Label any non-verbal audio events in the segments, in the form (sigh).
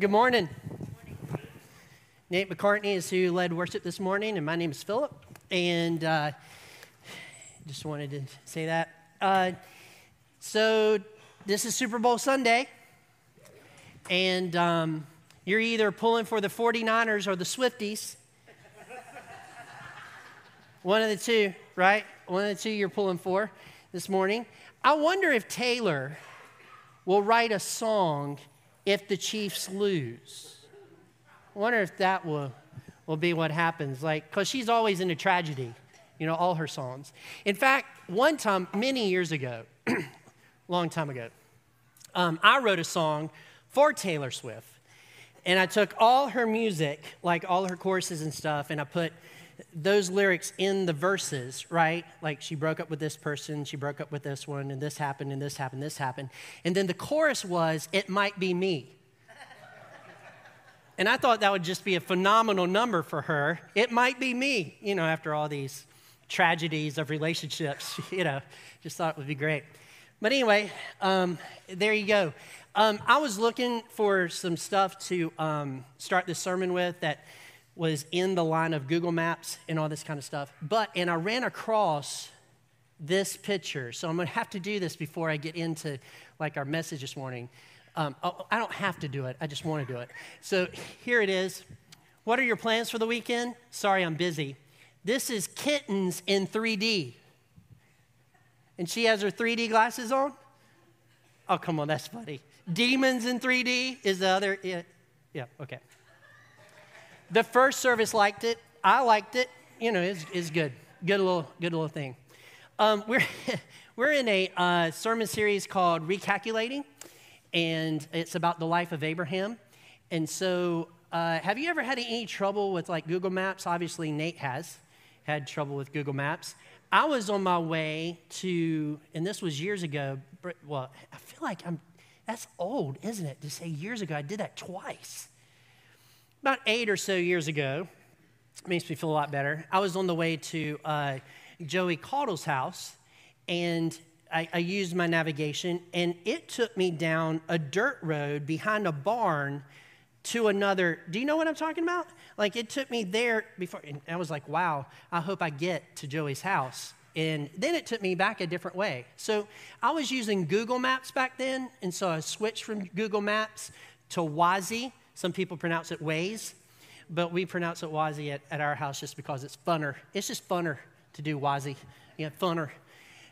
Good morning. Nate McCartney is who led worship this morning, and my name is Philip. And uh, just wanted to say that. Uh, so, this is Super Bowl Sunday, and um, you're either pulling for the 49ers or the Swifties. One of the two, right? One of the two you're pulling for this morning. I wonder if Taylor will write a song if the Chiefs lose. I wonder if that will, will be what happens. Like, because she's always in a tragedy, you know, all her songs. In fact, one time, many years ago, (clears throat) long time ago, um, I wrote a song for Taylor Swift. And I took all her music, like all her choruses and stuff, and I put those lyrics in the verses, right? Like she broke up with this person, she broke up with this one, and this happened, and this happened, this happened. And then the chorus was, It might be me. and I thought that would just be a phenomenal number for her. It might be me, you know, after all these tragedies of relationships, (laughs) you know, just thought it would be great. But anyway, um, there you go. Um, I was looking for some stuff to um, start this sermon with that was in the line of Google Maps and all this kind of stuff. But, and I ran across this picture. So I'm going to have to do this before I get into like our message this morning. Um, oh, I don't have to do it. I just want to do it. So here it is. What are your plans for the weekend? Sorry, I'm busy. This is kittens in 3D. And she has her 3D glasses on? Oh, come on, that's funny. Demons in 3D is the other. Yeah, yeah okay. The first service liked it. I liked it. You know, it's, it's good. Good little, good little thing. Um, we're, (laughs) we're in a uh, sermon series called Recalculating, and it's about the life of Abraham. And so, uh, have you ever had any trouble with like Google Maps? Obviously, Nate has had trouble with Google Maps. I was on my way to, and this was years ago. Well, I feel like I'm, that's old, isn't it? To say years ago, I did that twice. About eight or so years ago, makes me feel a lot better. I was on the way to uh, Joey Caudle's house, and I, I used my navigation, and it took me down a dirt road behind a barn to another. Do you know what I'm talking about? Like it took me there before, and I was like, wow, I hope I get to Joey's house. And then it took me back a different way. So I was using Google Maps back then, and so I switched from Google Maps to Waze some people pronounce it ways, but we pronounce it Wazi at, at our house just because it's funner. It's just funner to do Wazi. Yeah, funner.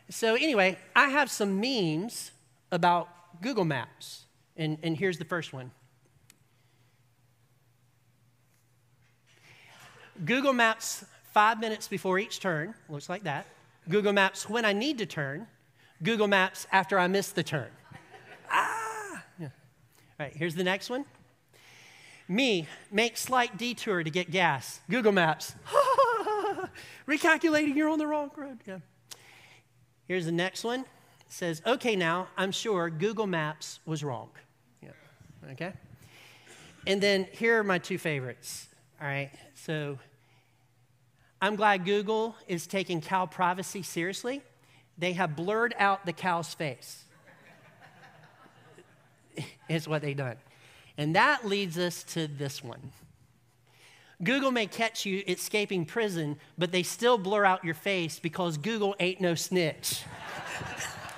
So, anyway, I have some memes about Google Maps, and, and here's the first one. Google Maps five minutes before each turn, looks like that. Google Maps when I need to turn. Google Maps after I miss the turn. ah! Yeah. All right, here's the next one. Me, make slight detour to get gas. Google Maps. (laughs) Recalculating, you're on the wrong road. Yeah. Here's the next one. It says, okay, now I'm sure Google Maps was wrong. Yeah. Okay. And then here are my two favorites. All right. So I'm glad Google is taking cow privacy seriously. They have blurred out the cow's face. (laughs) is what they've done. And that leads us to this one. Google may catch you escaping prison, but they still blur out your face because Google ain't no snitch. (laughs)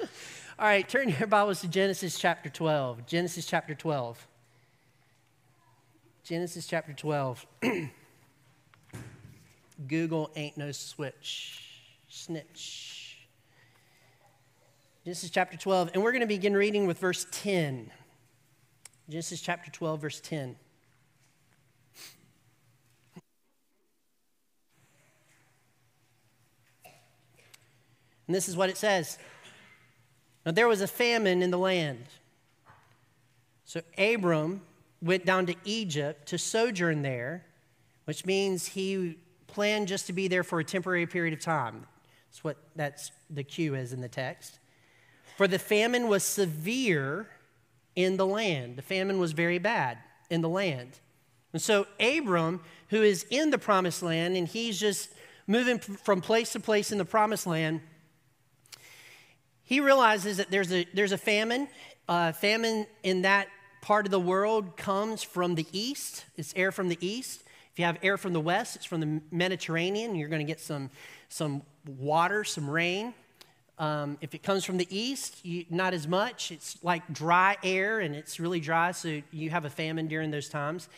All right, turn your Bibles to Genesis chapter 12. Genesis chapter 12. Genesis chapter 12. (clears throat) Google ain't no switch. Snitch. Genesis chapter 12, and we're going to begin reading with verse 10. Genesis chapter 12, verse 10. And this is what it says Now there was a famine in the land. So Abram went down to Egypt to sojourn there, which means he planned just to be there for a temporary period of time. That's what that's the cue is in the text. For the famine was severe in the land. The famine was very bad in the land. And so Abram, who is in the promised land, and he's just moving from place to place in the promised land, he realizes that there's a, there's a famine Uh, famine in that part of the world comes from the east, it's air from the east. If you have air from the west, it's from the Mediterranean. You're going to get some, some water, some rain. Um, if it comes from the east, you, not as much. It's like dry air and it's really dry, so you have a famine during those times.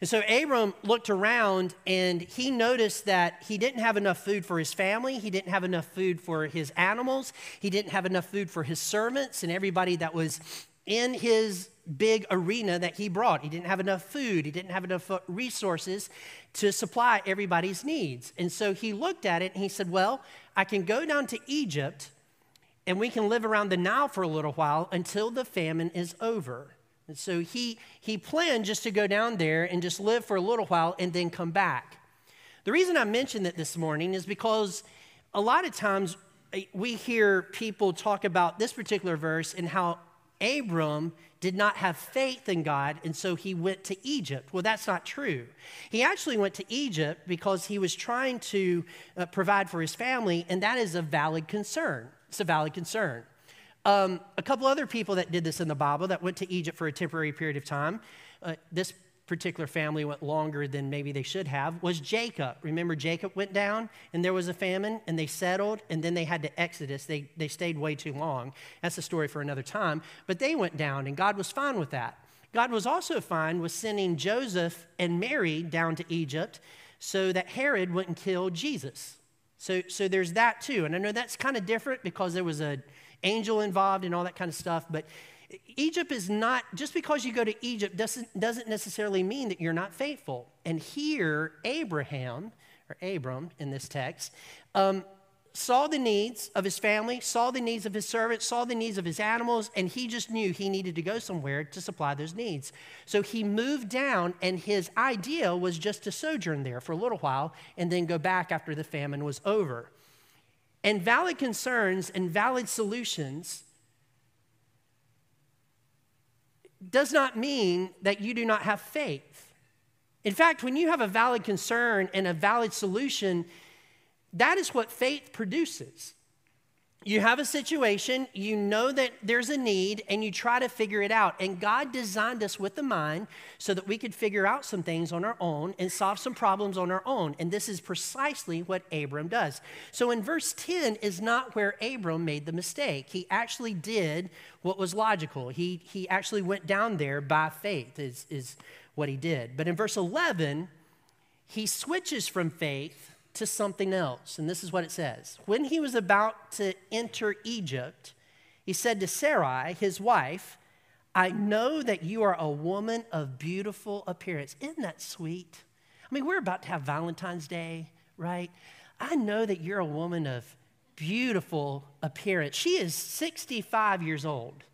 And so Abram looked around and he noticed that he didn't have enough food for his family. He didn't have enough food for his animals. He didn't have enough food for his servants and everybody that was in his big arena that he brought. He didn't have enough food. He didn't have enough uh, resources to supply everybody's needs. And so he looked at it and he said, Well, I can go down to Egypt and we can live around the Nile for a little while until the famine is over. And so he, he planned just to go down there and just live for a little while and then come back. The reason I mentioned that this morning is because a lot of times eh, we hear people talk about this particular verse and how Abram did not have faith in God, and so he went to Egypt. Well, that's not true. He actually went to Egypt because he was trying to uh, provide for his family, and that is a valid concern. It's a valid concern. Um, a couple other people that did this in the Bible that went to Egypt for a temporary period of time. Uh, this particular family went longer than maybe they should have was Jacob. Remember, Jacob went down and there was a famine and they settled and then they had to exodus. They, they stayed way too long. That's a story for another time. But they went down and God was fine with that. God was also fine with sending Joseph and Mary down to Egypt so that Herod wouldn't kill Jesus. So, so there's that too. And I know that's kind of different because there was an angel involved and all that kind of stuff. But Egypt is not, just because you go to Egypt doesn't, doesn't necessarily mean that you're not faithful. And here, Abraham, or Abram in this text, um, saw the needs of his family, saw the needs of his servants, saw the needs of his animals, and he just knew he needed to go somewhere to supply those needs. So he moved down, and his idea was just to sojourn there for a little while and then go back after the famine was over. And valid concerns and valid solutions does not mean that you do not have faith. In fact, when you have a valid concern and a valid solution, that is what faith produces. You have a situation, you know that there's a need, and you try to figure it out. And God designed us with the mind so that we could figure out some things on our own and solve some problems on our own. And this is precisely what Abram does. So in verse 10 is not where Abram made the mistake. He actually did what was logical. He, he actually went down there by faith, is, is what he did. But in verse 11, he switches from faith to something else. And this is what it says When he was about to enter Egypt, he said to Sarai, his wife, I know that you are a woman of beautiful appearance. Isn't that sweet? I mean, we're about to have Valentine's Day, right? I know that you're a woman of beautiful appearance. She is 65 years old,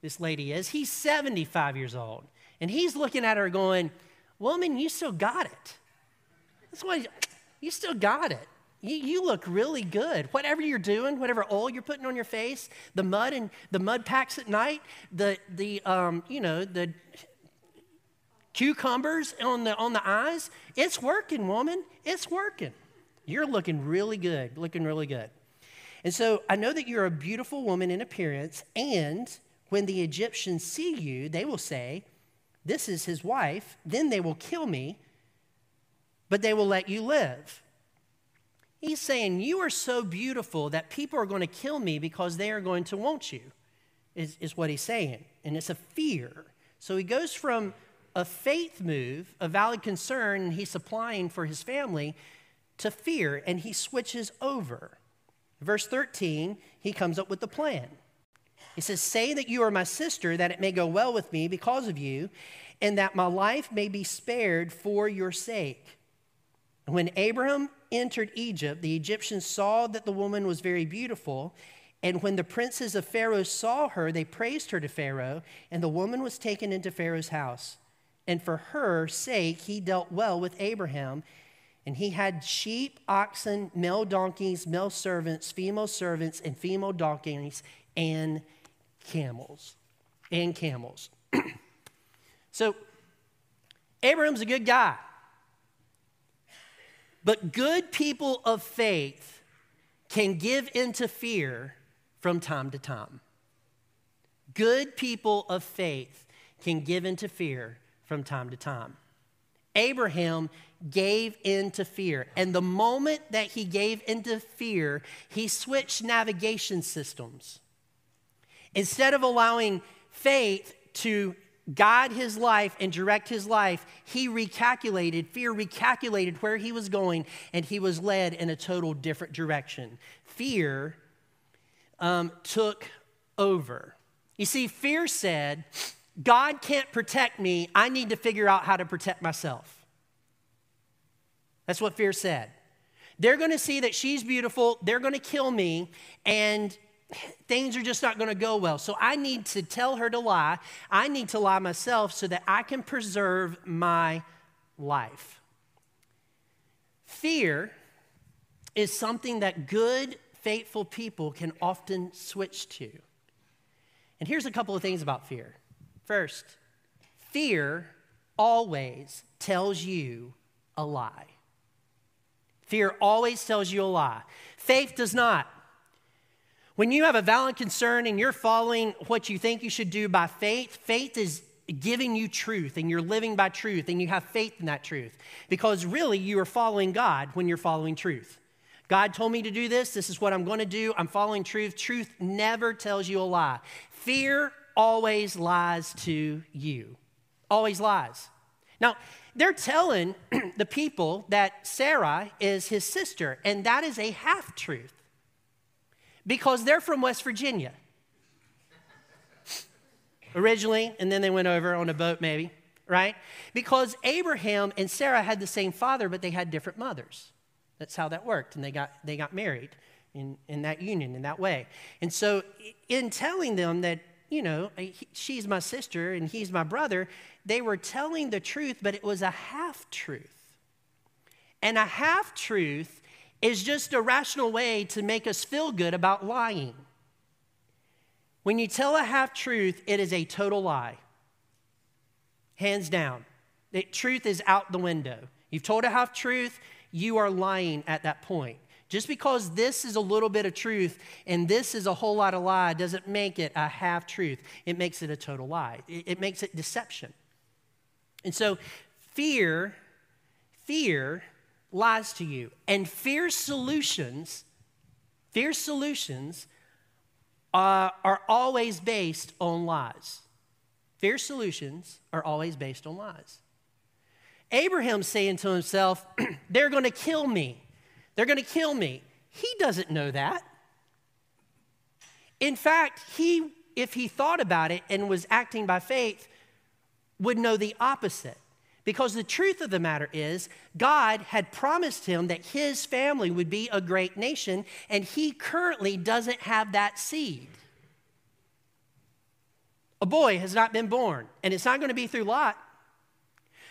this lady is. He's 75 years old. And he's looking at her going, Woman, you still got it. That's why you still got it. You, you, look really good. Whatever you're doing, whatever oil you're putting on your face, the mud and the mud packs at night, the the um, you know the cucumbers on the on the eyes, it's working, woman. It's working. You're looking really good. Looking really good. And so I know that you're a beautiful woman in appearance, and when the Egyptians see you, they will say, "This is his wife." Then they will kill me but they will let you live. He's saying, You are so beautiful that people are going to kill me because they are going to want you, is, is what he's saying. And it's a fear. So he goes from a faith move, a valid concern, he's supplying for his family, to fear, and he switches over. Verse 13, he comes up with the plan. He says, Say that you are my sister, that it may go well with me because of you, and that my life may be spared for your sake. When Abraham entered Egypt, the Egyptians saw that the woman was very beautiful. And when the princes of Pharaoh saw her, they praised her to Pharaoh, and the woman was taken into Pharaoh's house. And for her sake, he dealt well with Abraham. And he had sheep, oxen, male donkeys, male servants, female servants, and female donkeys, and camels. And camels. (clears throat) so, Abraham's a good guy. But good people of faith can give into fear from time to time. good people of faith can give into fear from time to time. Abraham gave into fear. And the moment that he gave into fear, he switched navigation systems. Instead of allowing faith to guide his life and direct his life, he recalculated, fear recalculated where he was going, and he was led in a total different direction. Fear um, took over. You see, fear said, God can't protect me, I need to figure out how to protect myself. That's what fear said. They're going to see that she's beautiful, they're going to kill me, and things are just not going to go well. So I need to tell her to lie. I need to lie myself so that I can preserve my life. Fear is something that good, faithful people can often switch to. And here's a couple of things about fear. First, fear always tells you a lie. Fear always tells you a lie. Faith does not. When you have a valid concern and you're following what you think you should do by faith, faith is giving you truth and you're living by truth and you have faith in that truth. Because really, you are following God when you're following truth. God told me to do this. This is what I'm going to do. I'm following truth. Truth never tells you a lie. Fear always lies to you, always lies. Now, they're telling (clears throat) the people that Sarah is his sister, and that is a half truth because they're from West Virginia originally, and then they went over on a boat, maybe, right? Because Abraham and Sarah had the same father, but they had different mothers. That's how that worked, and they got, they got married in, in that union, in that way. And so, in telling them that you know, she's my sister and he's my brother. They were telling the truth, but it was a half truth. And a half truth is just a rational way to make us feel good about lying. When you tell a half truth, it is a total lie. Hands down. The truth is out the window. You've told a half truth, you are lying at that point. Just because this is a little bit of truth and this is a whole lot of lie doesn't make it a half truth. It makes it a total lie. It, makes it deception. And so fear, fear lies to you. And fear solutions, fear solutions uh, are always based on lies. Fear solutions are always based on lies. Abraham's saying to himself, (clears throat) they're going to kill me. They're going to kill me. He doesn't know that. In fact, he, if he thought about it and was acting by faith, would know the opposite. Because the truth of the matter is, God had promised him that his family would be a great nation, and he currently doesn't have that seed. A boy has not been born, and it's not going to be through Lot.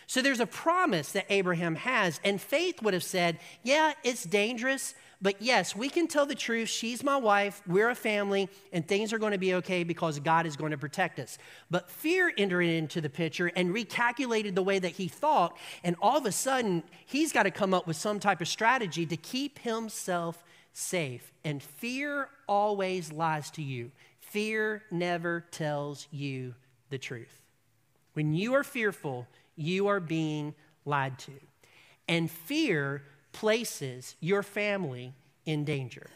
So there's a promise that Abraham has, and faith would have said, Yeah, it's dangerous, but yes, we can tell the truth. She's my wife, we're a family, and things are going to be okay because God is going to protect us. But fear entered into the picture and recalculated the way that he thought, and all of a sudden, he's got to come up with some type of strategy to keep himself safe. And fear always lies to you, fear never tells you the truth. When you are fearful, you are being lied to. And fear places your family in danger.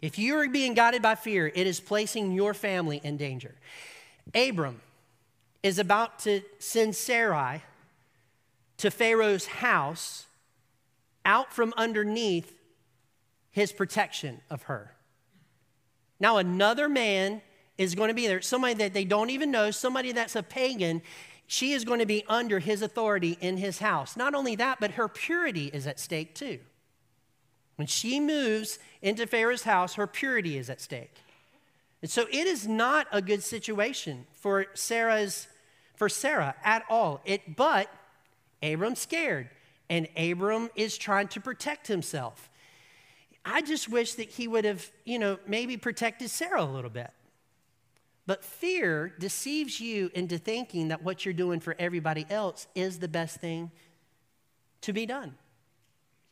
If you are being guided by fear, it is placing your family in danger. Abram is about to send Sarai to Pharaoh's house out from underneath his protection of her. Now, another man is going to be there, somebody that they don't even know, somebody that's a pagan, she is going to be under his authority in his house. Not only that, but her purity is at stake too. When she moves into Pharaoh's house, her purity is at stake. And so it is not a good situation for Sarah's for Sarah at all. It but Abram's scared and Abram is trying to protect himself. I just wish that he would have, you know, maybe protected Sarah a little bit. But fear deceives you into thinking that what you're doing for everybody else is the best thing to be done.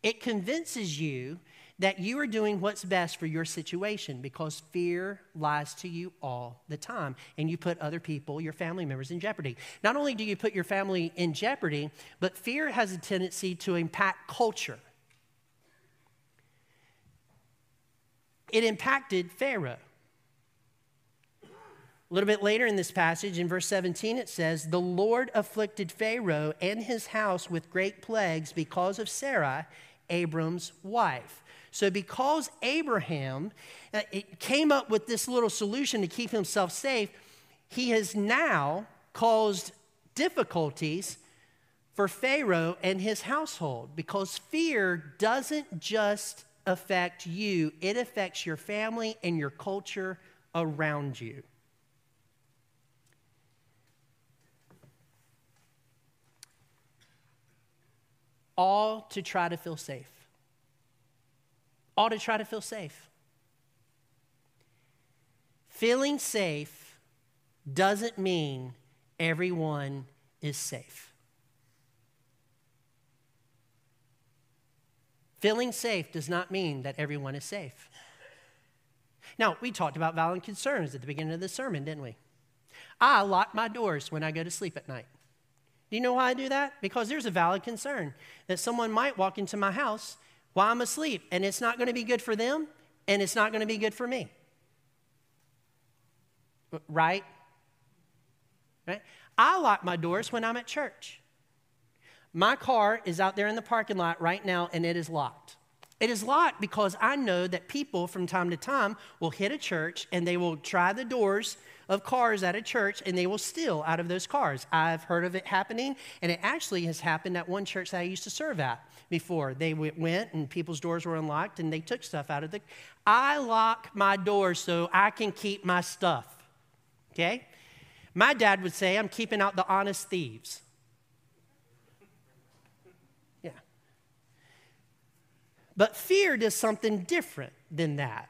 It convinces you that you are doing what's best for your situation because fear lies to you all the time and you put other people, your family members, in jeopardy. Not only do you put your family in jeopardy, but fear has a tendency to impact culture. It impacted Pharaoh. A little bit later in this passage, in verse 17, it says, The Lord afflicted Pharaoh and his house with great plagues because of Sarah, Abram's wife. So, because Abraham uh, came up with this little solution to keep himself safe, he has now caused difficulties for Pharaoh and his household because fear doesn't just affect you, it affects your family and your culture around you. All to try to feel safe. All to try to feel safe. Feeling safe doesn't mean everyone is safe. Feeling safe does not mean that everyone is safe. Now, we talked about valid concerns at the beginning of the sermon, didn't we? I lock my doors when I go to sleep at night. Do you know why I do that? Because there's a valid concern that someone might walk into my house while I'm asleep, and it's not going to be good for them, and it's not going to be good for me. Right? Right? I lock my doors when I'm at church. My car is out there in the parking lot right now, and it is locked. It is locked because I know that people from time to time will hit a church and they will try the doors of cars at a church and they will steal out of those cars. I've heard of it happening, and it actually has happened at one church that I used to serve at before. They went and people's doors were unlocked and they took stuff out of the. I lock my doors so I can keep my stuff. Okay? My dad would say, I'm keeping out the honest thieves. But fear does something different than that.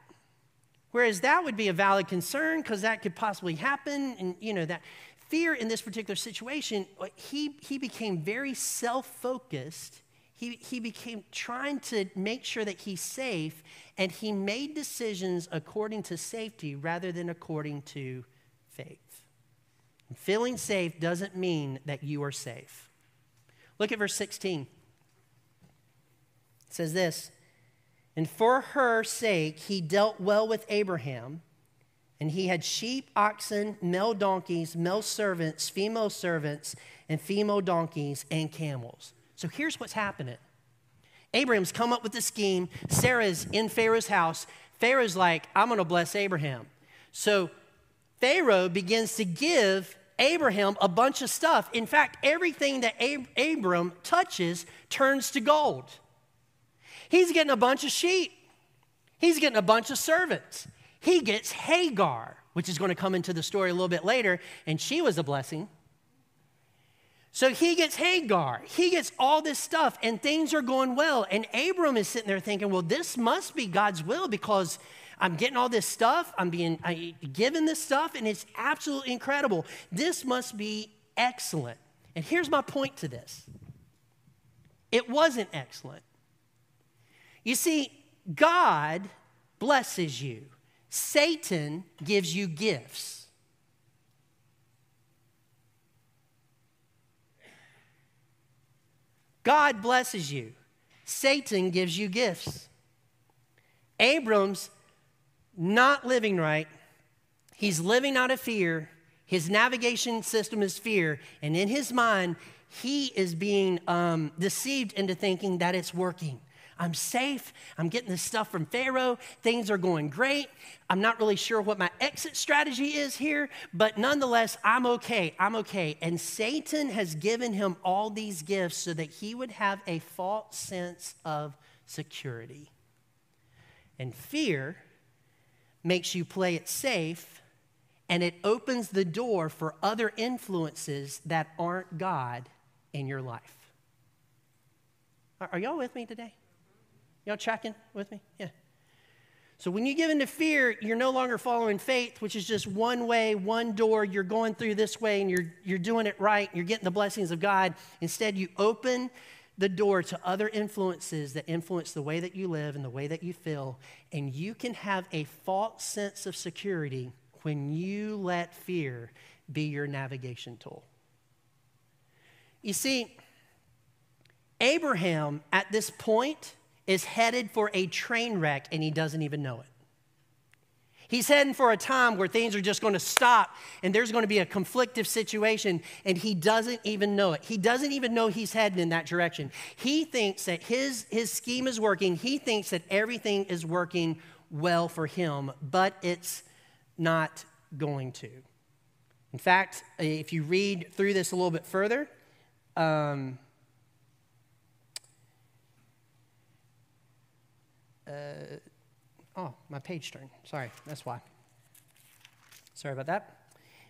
Whereas that would be a valid concern because that could possibly happen. And, you know, that fear in this particular situation, uh, he, he became very self focused. He, he became trying to make sure that he's safe, and he made decisions according to safety rather than according to faith. And feeling safe doesn't mean that you are safe. Look at verse 16. It says this and for her sake, he dealt well with Abraham. And he had sheep, oxen, male donkeys, male servants, female servants, and female donkeys and camels. So here's what's happening Abraham's come up with the scheme. Sarah's in Pharaoh's house. Pharaoh's like, I'm going to bless Abraham. So Pharaoh begins to give Abraham a bunch of stuff. In fact, everything that Ab- Abram touches turns to gold. He's getting a bunch of sheep, he's getting a bunch of servants. He gets Hagar, which is going to come into the story a little bit later, and she was a blessing. So he gets Hagar. He gets all this stuff, and things are going well. And Abram is sitting there thinking, well, this must be God's will because I'm getting all this stuff. I'm being I, given this stuff, and it's absolutely incredible. This must be excellent. And here's my point to this it wasn't excellent. You see, God blesses you, Satan gives you gifts. God blesses you. Satan gives you gifts. Abram's not living right. He's living out of fear. His navigation system is fear. And in his mind, he is being um, deceived into thinking that it's working. I'm safe. I'm getting this stuff from Pharaoh. Things are going great. I'm not really sure what my exit strategy is here, but nonetheless, I'm okay. I'm okay. And Satan has given him all these gifts so that he would have a false sense of security. And fear makes you play it safe and it opens the door for other influences that aren't God in your life. Are, y'all with me today? Y'all tracking with me? Yeah. So when you give into fear, you're no longer following faith, which is just one way, one door. You're going through this way and you're, you're doing it right. You're getting the blessings of God. Instead, you open the door to other influences that influence the way that you live and the way that you feel. And you can have a false sense of security when you let fear be your navigation tool. You see, Abraham at this point is headed for a train wreck and he doesn't even know it. He's heading for a time where things are just going to stop and there's going to be a conflictive situation and he doesn't even know it. He doesn't even know he's heading in that direction. He thinks that his, his scheme is working, he thinks that everything is working well for him, but it's not going to. In fact, if you read through this a little bit further, um, uh, Oh, my page turned. Sorry, that's why. Sorry about that.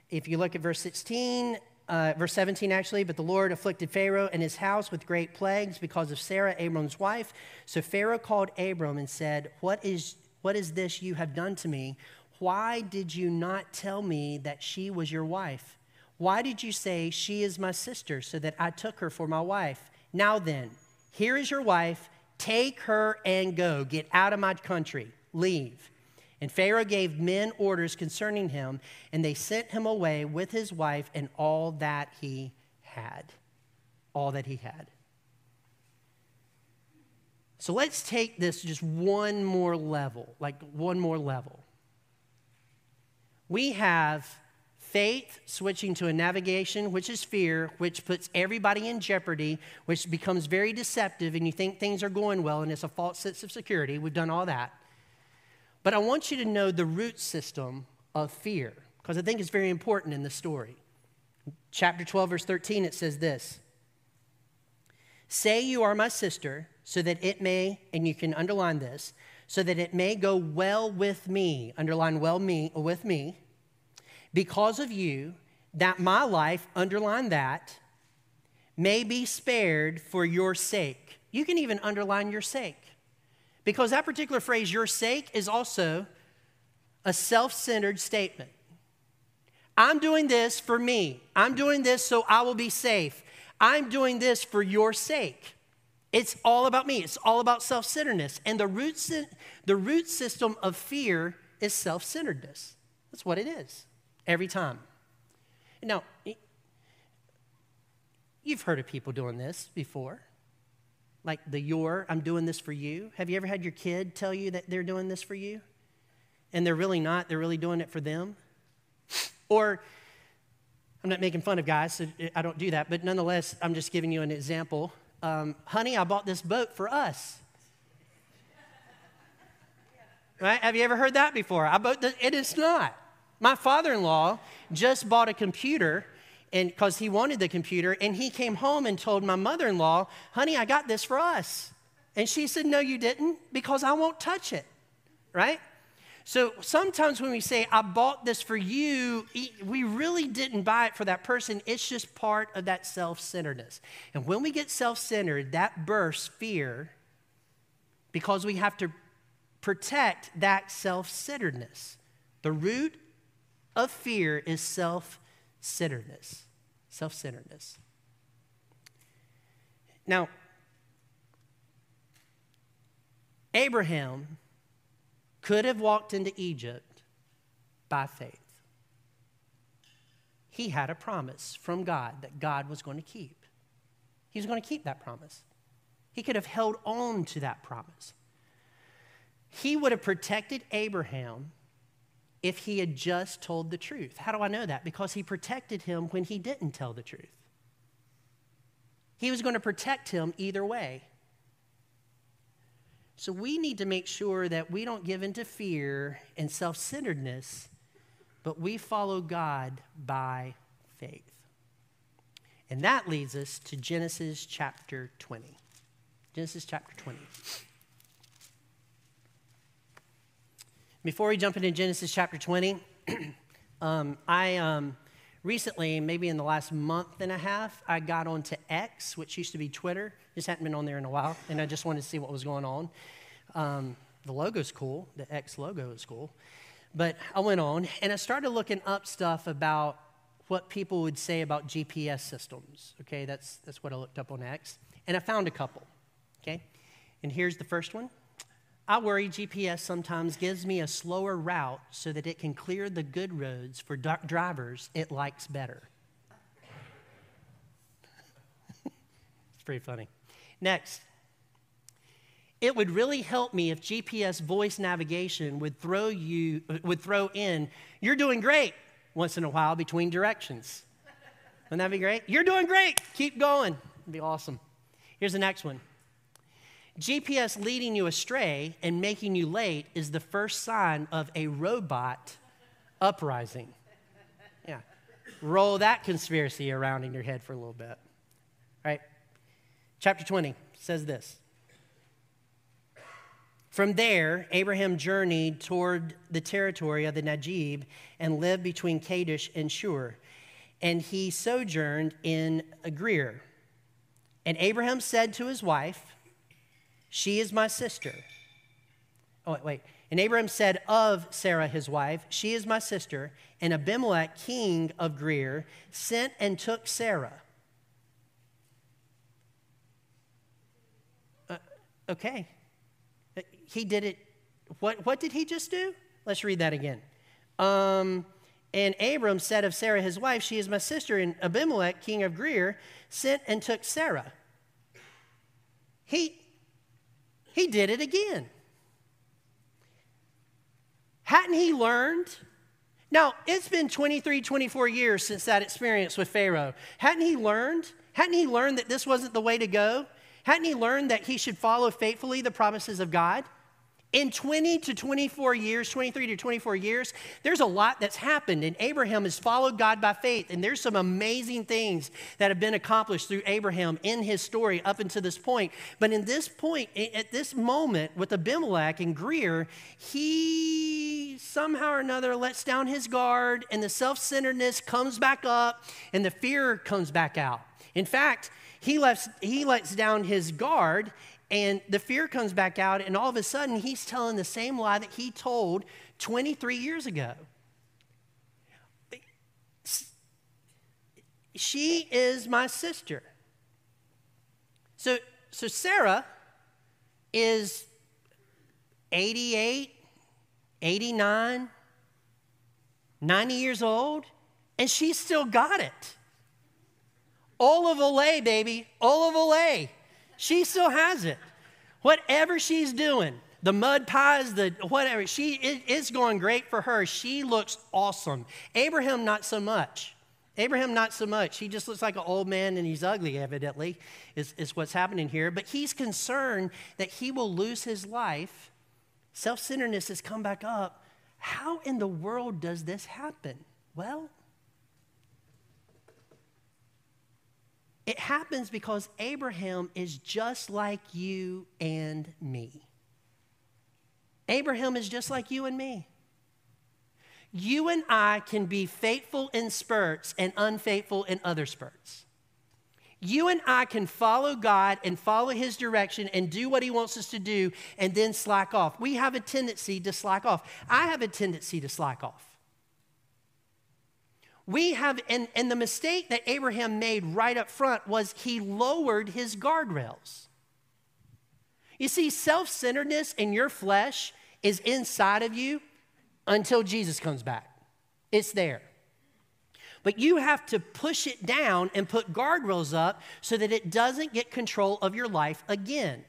If you look at verse 16, uh, verse 17 actually, but the Lord afflicted Pharaoh and his house with great plagues because of Sarah, Abram's wife. So Pharaoh called Abram and said, What is, what is this you have done to me? Why did you not tell me that she was your wife? Why did you say, She is my sister, so that I took her for my wife? Now then, here is your wife. Take her and go. Get out of my country leave. And Pharaoh gave men orders concerning him, and they sent him away with his wife and all that he had. All that he had. So let's take this just one more level, like one more level. We have faith switching to a navigation, which is fear, which puts everybody in jeopardy, which becomes very deceptive, and you think things are going well, and it's a false sense of security. We've done all that. But I want you to know the root system of fear, because I think it's very important in the story. Chapter 12, verse 13, it says this Say you are my sister, so that it may, and you can underline this, so that it may go well with me, underline well me with me, because of you, that my life, underline that, may be spared for your sake. You can even underline your sake. Because that particular phrase, your sake, is also a self centered statement. I'm doing this for me. I'm doing this so I will be safe. I'm doing this for your sake. It's all about me. It's all about self centeredness. And the root, the root system of fear is self centeredness. That's what it is, every time. Now, you've heard of people doing this before like the your, I'm doing this for you. Have you ever had your kid tell you that they're doing this for you? And they're really not, they're really doing it for them? Or, I'm not making fun of guys, so I don't do that, but nonetheless, I'm just giving you an example. Um, honey, I bought this boat for us. (laughs) Right? Have you ever heard that before? I bought the, it is not. My father in law just bought a computer and because he wanted the computer and he came home and told my mother-in-law honey i got this for us. And she said no you didn't because i won't touch it. Right? So sometimes when we say i bought this for you we really didn't buy it for that person. It's just part of that self-centeredness. And when we get self-centered that bursts fear because we have to protect that self-centeredness. The root of fear is self centeredness, self centeredness. Now, Abraham could have walked into Egypt by faith. He had a promise from God that God was going to keep. He was going to keep that promise. He could have held on to that promise. He would have protected Abraham if he had just told the truth. How do I know that? Because he protected him when he didn't tell the truth. He was going to protect him either way. So we need to make sure that we don't give into fear and self centeredness, but we follow God by faith. And that leads us to Genesis chapter 20. Genesis chapter 20. Before we jump into Genesis chapter 20, (clears throat) um, I um, recently, maybe in the last month and a half, I got onto X, which used to be Twitter. Just hadn't been on there in a while, and I just wanted to see what was going on. Um, the logo's cool, the X logo is cool. But I went on and I started looking up stuff about what people would say about GPS systems. Okay, that's, that's what I looked up on X. And I found a couple, okay? And here's the first one. I worry GPS sometimes gives me a slower route so that it can clear the good roads for drivers it likes better. (laughs) it's pretty funny. Next, it would really help me if GPS voice navigation would throw you uh, would throw in you're doing great once in a while between directions. Wouldn't that be great? You're doing great. Keep going. It'd be awesome. Here's the next one. GPS leading you astray and making you late is the first sign of a robot uprising. Yeah. Roll that conspiracy around in your head for a little bit. All right. Chapter 20 says this from there, Abraham journeyed toward the territory of the Negeb and lived between Kadesh and Shur. And he sojourned in Gerar. And Abraham said to his wife, She is my sister. Oh, wait, wait. And Abraham said of Sarah, his wife, She is my sister. And Abimelech, king of Gerar, sent and took Sarah. Uh, okay. He did it. What, what did he just do? Let's read that again. Um, and Abram said of Sarah, his wife, She is my sister. And Abimelech, king of Gerar, sent and took Sarah. He, he did it again. Hadn't he learned? Now, it's been 23, 24 years since that experience with Pharaoh. Hadn't he learned? Hadn't he learned that this wasn't the way to go? Hadn't he learned that he should follow faithfully the promises of God? In 20 to 24 years, 23 to 24 years, there's a lot that's happened, and Abraham has followed God by faith. And there's some amazing things that have been accomplished through Abraham in his story up until this point. But in this point, at this moment with Abimelech and Gerar, he somehow or another lets down his guard, and the self centeredness comes back up, and the fear comes back out. In fact, he lets, he lets down his guard and the fear comes back out, and all of a sudden, he's telling the same lie that he told 23 years ago. She is my sister. So, so Sarah is 88, 89, 90 years old, and she's still got it. Oil of Olay, baby, Oil of Olay. She still has it. Whatever she's doing, the mud pies, the whatever, she it, it's going great for her. She looks awesome. Abraham, not so much. Abraham, not so much. He just looks like an old man and he's ugly, evidently, is, is what's happening here. But he's concerned that he will lose his life. Self centeredness has come back up. How in the world does this happen? Well, It happens because Abraham is just like you and me. Abraham is just like you and me. You and I can be faithful in spurts and unfaithful in other spurts. You and I can follow God and follow His direction and do what He wants us to do and then slack off. We have a tendency to slack off. I have a tendency to slack off we have, and, and the mistake that Abraham made right up front was he lowered his guardrails. You see, self centeredness in your flesh is inside of you until Jesus comes back. It's there. But you have to push it down and put guardrails up so that it doesn't get control of your life again.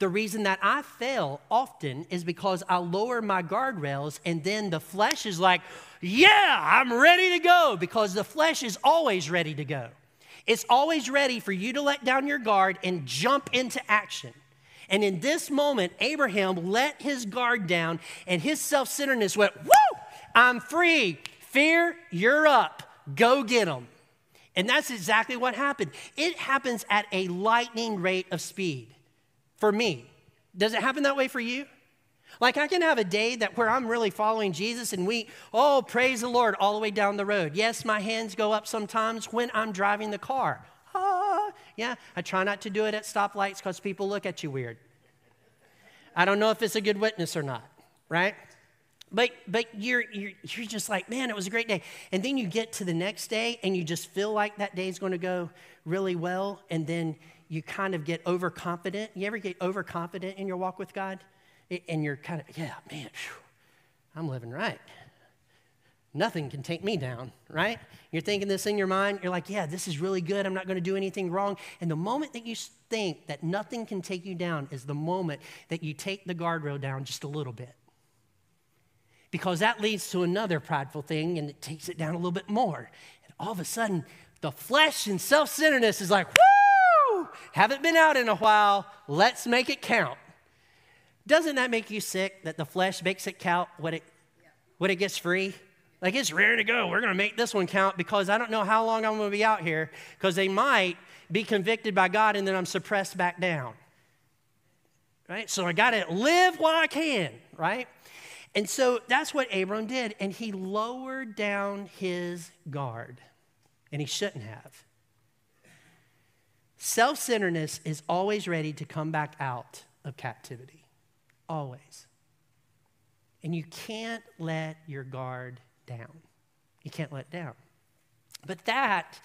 The reason that I fail often is because I lower my guardrails and then the flesh is like, yeah, I'm ready to go because the flesh is always ready to go. It's always ready for you to let down your guard and jump into action. And in this moment, Abraham let his guard down and his self centeredness went, Woo, I'm free. Fear, you're up. Go get them. And that's exactly what happened. It happens at a lightning rate of speed for me. Does it happen that way for you? Like I can have a day that where I'm really following Jesus and we, oh, praise the Lord all the way down the road. Yes, my hands go up sometimes when I'm driving the car. Ah, yeah, I try not to do it at stoplights because people look at you weird. I don't know if it's a good witness or not, right? But but you're, you're you're just like, man, it was a great day. And then you get to the next day and you just feel like that day is going to go really well, and then you kind of get overconfident. You ever get overconfident in your walk with God? And you're kind of, yeah, man, whew, I'm living right. Nothing can take me down, right? You're thinking this in your mind. You're like, yeah, this is really good. I'm not going to do anything wrong. And the moment that you think that nothing can take you down is the moment that you take the guardrail down just a little bit. Because that leads to another prideful thing and it takes it down a little bit more. And all of a sudden, the flesh and self centeredness is like, woo, haven't been out in a while. Let's make it count. Doesn't that make you sick that the flesh makes it count when it, when it gets free? Like it's ready to go. We're going to make this one count because I don't know how long I'm going to be out here because they might be convicted by God and then I'm suppressed back down. Right? So I got to live while I can, right? And so that's what Abram did. And he lowered down his guard, and he shouldn't have. Self centeredness is always ready to come back out of captivity. Always. And you can't let your guard down. You can't let down. But that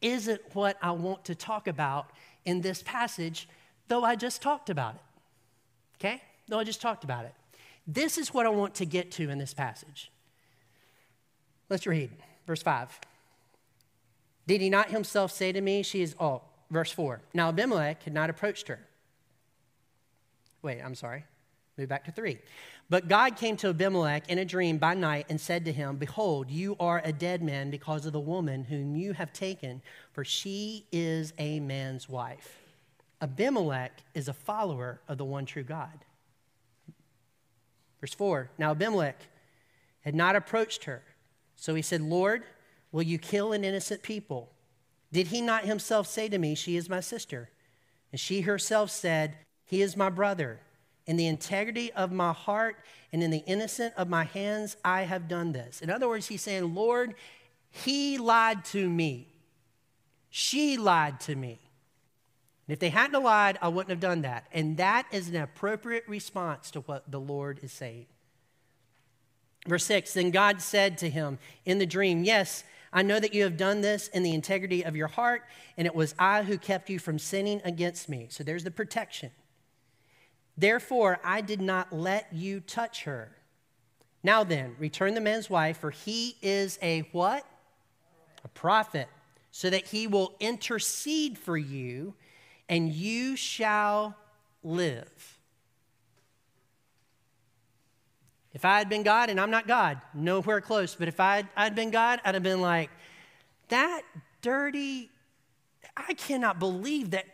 isn't what I want to talk about in this passage, though I just talked about it. Okay? Though I just talked about it. This is what I want to get to in this passage. Let's read verse 5. Did he not himself say to me, She is, oh, verse 4. Now Abimelech had not approached her. Wait, I'm sorry. Move back to 3. But God came to Abimelech in a dream by night and said to him, Behold, you are a dead man because of the woman whom you have taken, for she is a man's wife. Abimelech is a follower of the one true God. Verse 4 Now Abimelech had not approached her. So he said, Lord, will you kill an innocent people? Did he not himself say to me, She is my sister? And she herself said, He is my brother. In the integrity of my heart and in the innocent of my hands, I have done this. In other words, he's saying, Lord, he lied to me. She lied to me. And if they hadn't lied, I wouldn't have done that. And that is an appropriate response to what the Lord is saying. Verse 6 Then God said to him in the dream, Yes, I know that you have done this in the integrity of your heart, and it was I who kept you from sinning against me. So there's the protection. Therefore, I did not let you touch her. Now then, return the man's wife, for he is a what? A prophet, so that he will intercede for you, and you shall live. If I had been God, and I'm not God, nowhere close, but if I had been God, I'd have been like, that dirty, I cannot believe that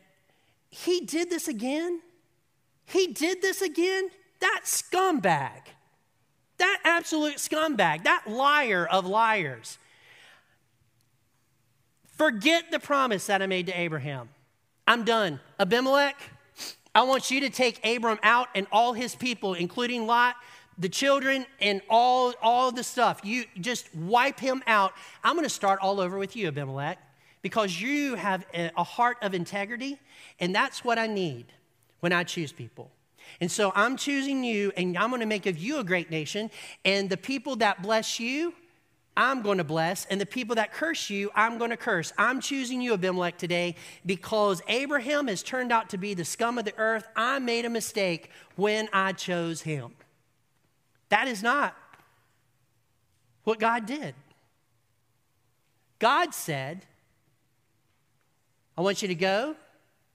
he did this again. He did this again? That scumbag. That absolute scumbag. That liar of liars. Forget the promise that I made to Abraham. I'm done. Abimelech, I want you to take Abram out and all his people, including Lot, the children, and all, all the stuff. You just wipe him out. I'm going to start all over with you, Abimelech, because you have a heart of integrity, and that's what I need when I choose people. And so I'm choosing you, and I'm going to make of you a great nation. And the people that bless you, I'm going to bless. And the people that curse you, I'm going to curse. I'm choosing you, Abimelech, today because Abraham has turned out to be the scum of the earth. I made a mistake when I chose him. That is not what God did. God said, I want you to go,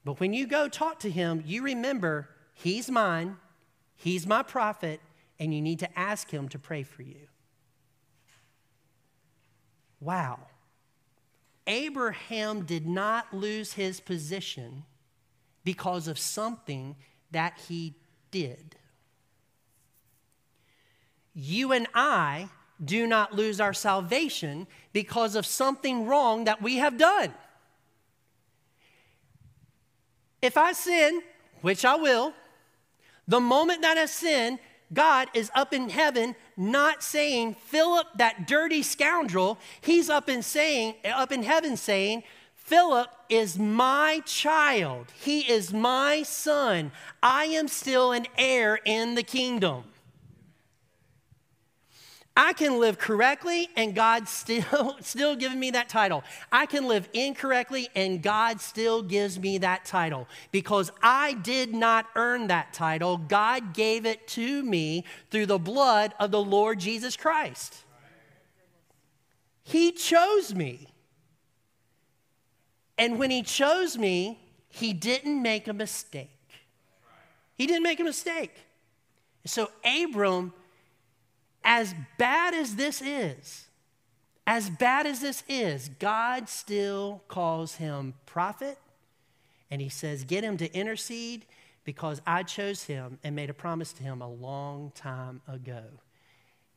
but when you go talk to him, you remember he's mine, he's my prophet, and you need to ask him to pray for you. Wow. Abraham did not lose his position because of something that he did. You and I do not lose our salvation because of something wrong that we have done. If I sin, which I will, the moment that I sin, God is up in heaven not saying, Philip, that dirty scoundrel. He's up in saying, up in heaven saying, Philip is my child. He is my son. I am still an heir in the kingdom. I can live correctly and God still (laughs) still giving me that title. I can live incorrectly and God still gives me that title because I did not earn that title. God gave it to me through the blood of the Lord Jesus Christ. He chose me. And when he chose me, he didn't make a mistake. He didn't make a mistake. So Abram as bad as this is, as bad as this is, God still calls him prophet. And he says, Get him to intercede because I chose him and made a promise to him a long time ago.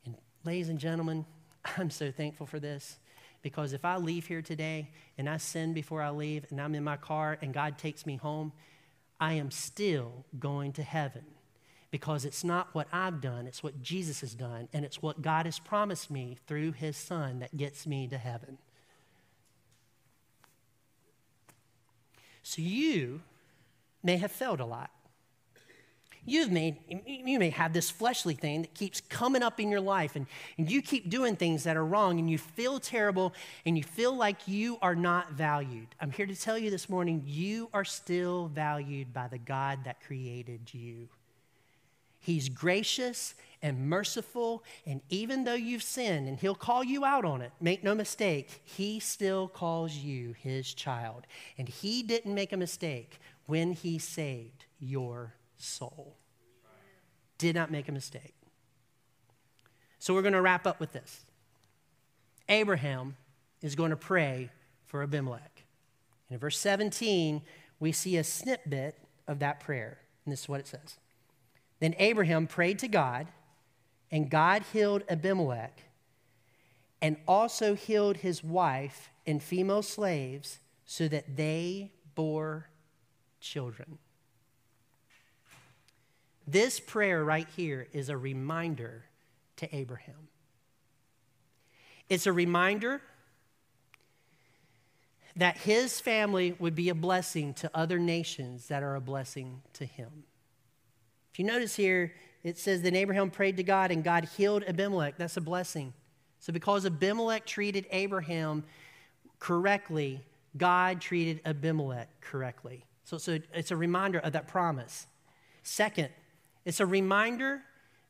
And, ladies and gentlemen, (laughs) I'm so thankful for this because if I leave here today and I sin before I leave and I'm in my car and God takes me home, I am still going to heaven because it's not what I've done, it's what Jesus has done, and it's what God has promised me through his Son that gets me to heaven. So you may have failed a lot. You've made, you may have this fleshly thing that keeps coming up in your life, and, and you keep doing things that are wrong, and you feel terrible, and you feel like you are not valued. I'm here to tell you this morning you are still valued by the God that created you. He's gracious and merciful. And even though you've sinned and He'll call you out on it, make no mistake, He still calls you His child. And He didn't make a mistake when He saved your soul. Did not make a mistake. So we're going to wrap up with this Abraham is going to pray for Abimelech. And in verse 17, we see a snippet of that prayer. And this is what it says. Then Abraham prayed to God, and God healed Abimelech and also healed his wife and female slaves so that they bore children. This prayer right here is a reminder to Abraham. It's a reminder that his family would be a blessing to other nations that are a blessing to him. If you notice here, it says that Abraham prayed to God and God healed Abimelech. That's a blessing. So, because Abimelech treated Abraham correctly, God treated Abimelech correctly. So, so it's a reminder of that promise. Second, it's a reminder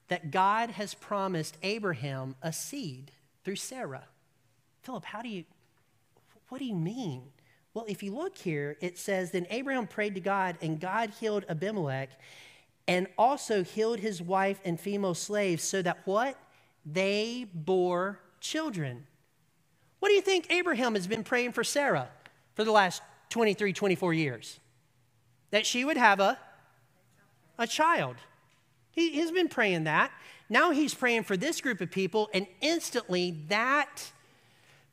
that God has promised Abraham a seed through Sarah. Philip, how do you, what do you mean? Well, if you look here, it says, Then Abraham prayed to God, and God healed Abimelech and also healed his wife and female slaves so that what? They bore children. What do you think Abraham has been praying for Sarah for the last 23, 24 years? That she would have a, a child. He, he's been praying that. Now he's praying for this group of people, and instantly that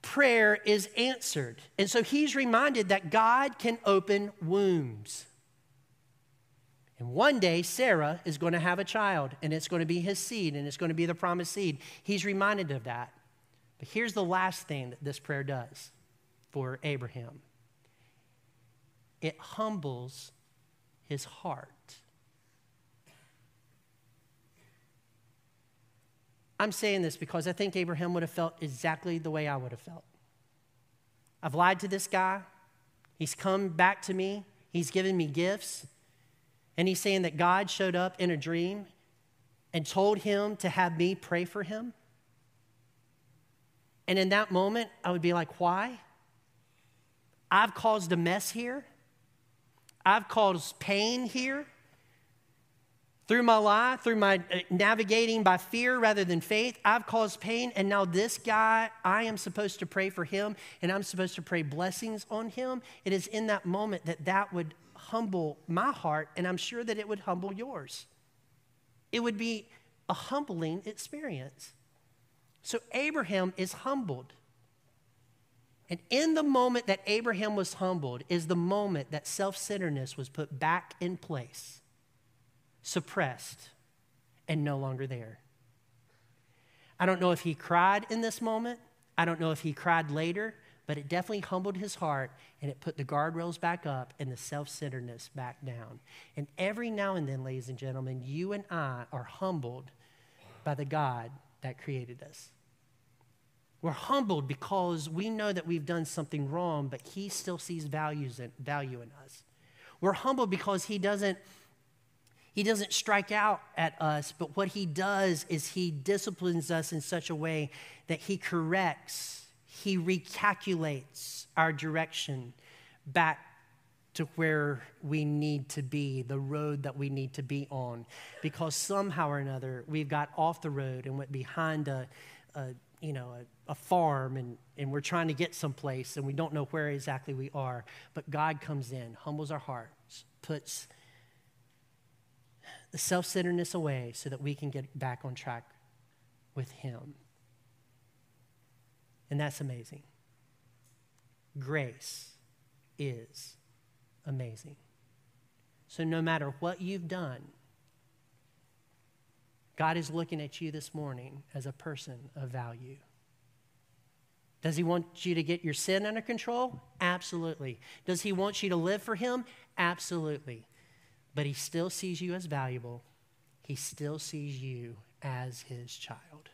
prayer is answered. And so he's reminded that God can open wombs. And one day, Sarah is going to have a child, and it's going to be his seed, and it's going to be the promised seed. He's reminded of that. But here's the last thing that this prayer does for Abraham it humbles his heart. I'm saying this because I think Abraham would have felt exactly the way I would have felt. I've lied to this guy. He's come back to me. He's given me gifts. And he's saying that God showed up in a dream and told him to have me pray for him. And in that moment, I would be like, why? I've caused a mess here. I've caused pain here. Through my life, through my uh, navigating by fear rather than faith, I've caused pain. And now, this guy, I am supposed to pray for him and I'm supposed to pray blessings on him. It is in that moment that that would humble my heart, and I'm sure that it would humble yours. It would be a humbling experience. So Abraham is humbled. And in the moment that Abraham was humbled, is the moment that self centeredness was put back in place, suppressed, and no longer there. I don't know if he cried in this moment. I don't know if he cried later but it definitely humbled his heart and it put the guardrails back up and the self centeredness back down. And every now and then, ladies and gentlemen, you and I are humbled by the God that created us. We're humbled because we know that we've done something wrong, but He still sees values in, value in us. We're humbled because He doesn't, he doesn't strike out at us, but what He does is He disciplines us in such a way that He corrects, He recalculates our direction back to where we need to be, the road that we need to be on. Because somehow or another, we've got off the road and went behind a, a you know, a, a, farm and, and we're trying to get someplace and we don't know where exactly we are. But God comes in, humbles our hearts, puts the self centeredness away so that we can get back on track with Him. And that's amazing. Grace is amazing. So, no matter what you've done, God is looking at you this morning as a person of value. Does he want you to get your sin under control? Absolutely. Does he want you to live for him? Absolutely. But he still sees you as valuable. He still sees you as his child.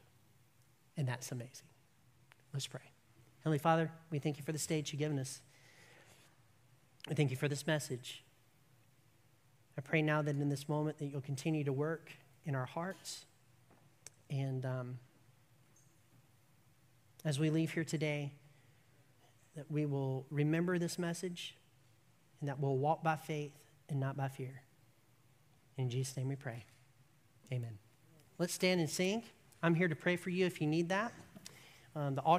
And that's amazing. Let's pray. Heavenly Father, we thank you for the stage you've given us. I thank you for this message. I pray now that in this moment that you'll continue to work in our hearts. And um, as we leave here today, that we will remember this message and that we'll walk by faith and not by fear. In Jesus' name we pray. Amen. Let's stand and sing. I'm here to pray for you if you need that. Um, the altar